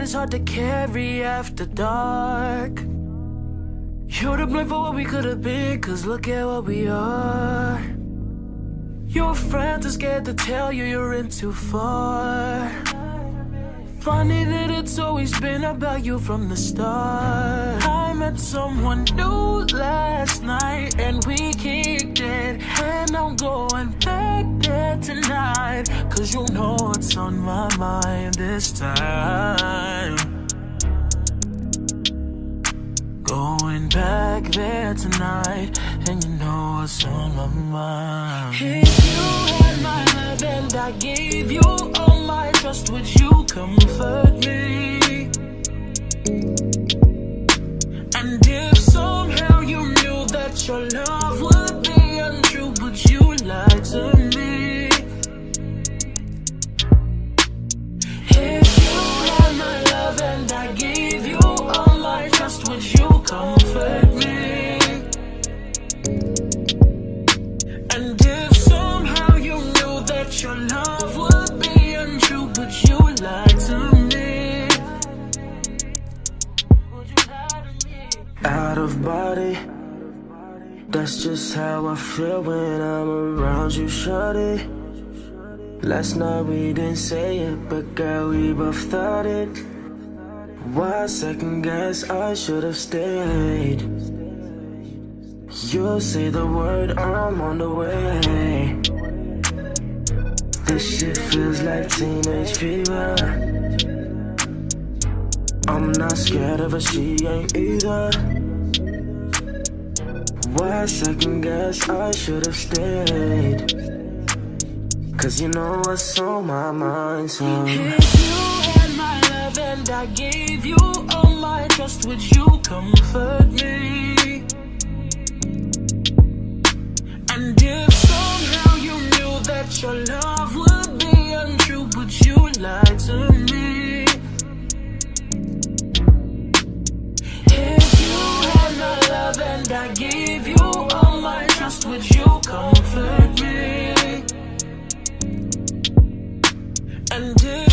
load is hard to carry after dark. You're to blame for what we could have been, cause look at what we are. Your friends are scared to tell you you're in too far. Funny that it's always been about you from the start. I met someone new last night and we kicked it. And I'm going back tonight. Cause you know what's on my mind this time. Going back there tonight, and you know what's on my mind. If you had my love and I gave you all my trust, would you comfort me? And if somehow you knew that your love and I gave you all my trust, would you comfort me? And if somehow you knew that your love would be untrue, would you lie to me? Would you lie to me? out of body. That's just how I feel when I'm around you, shorty. Last night we didn't say it, but girl, we both thought it. Why second guess I should have stayed? You say the word, I'm on the way. This shit feels like teenage fever. I'm not scared of her, she ain't either. Why second guess I should have stayed? Cause you know what's on my mind, so and I gave you all my trust, would you comfort me? And if somehow you knew that your love would be untrue, would you lie to me? If you had my love and I gave you all my trust, would you comfort me? And if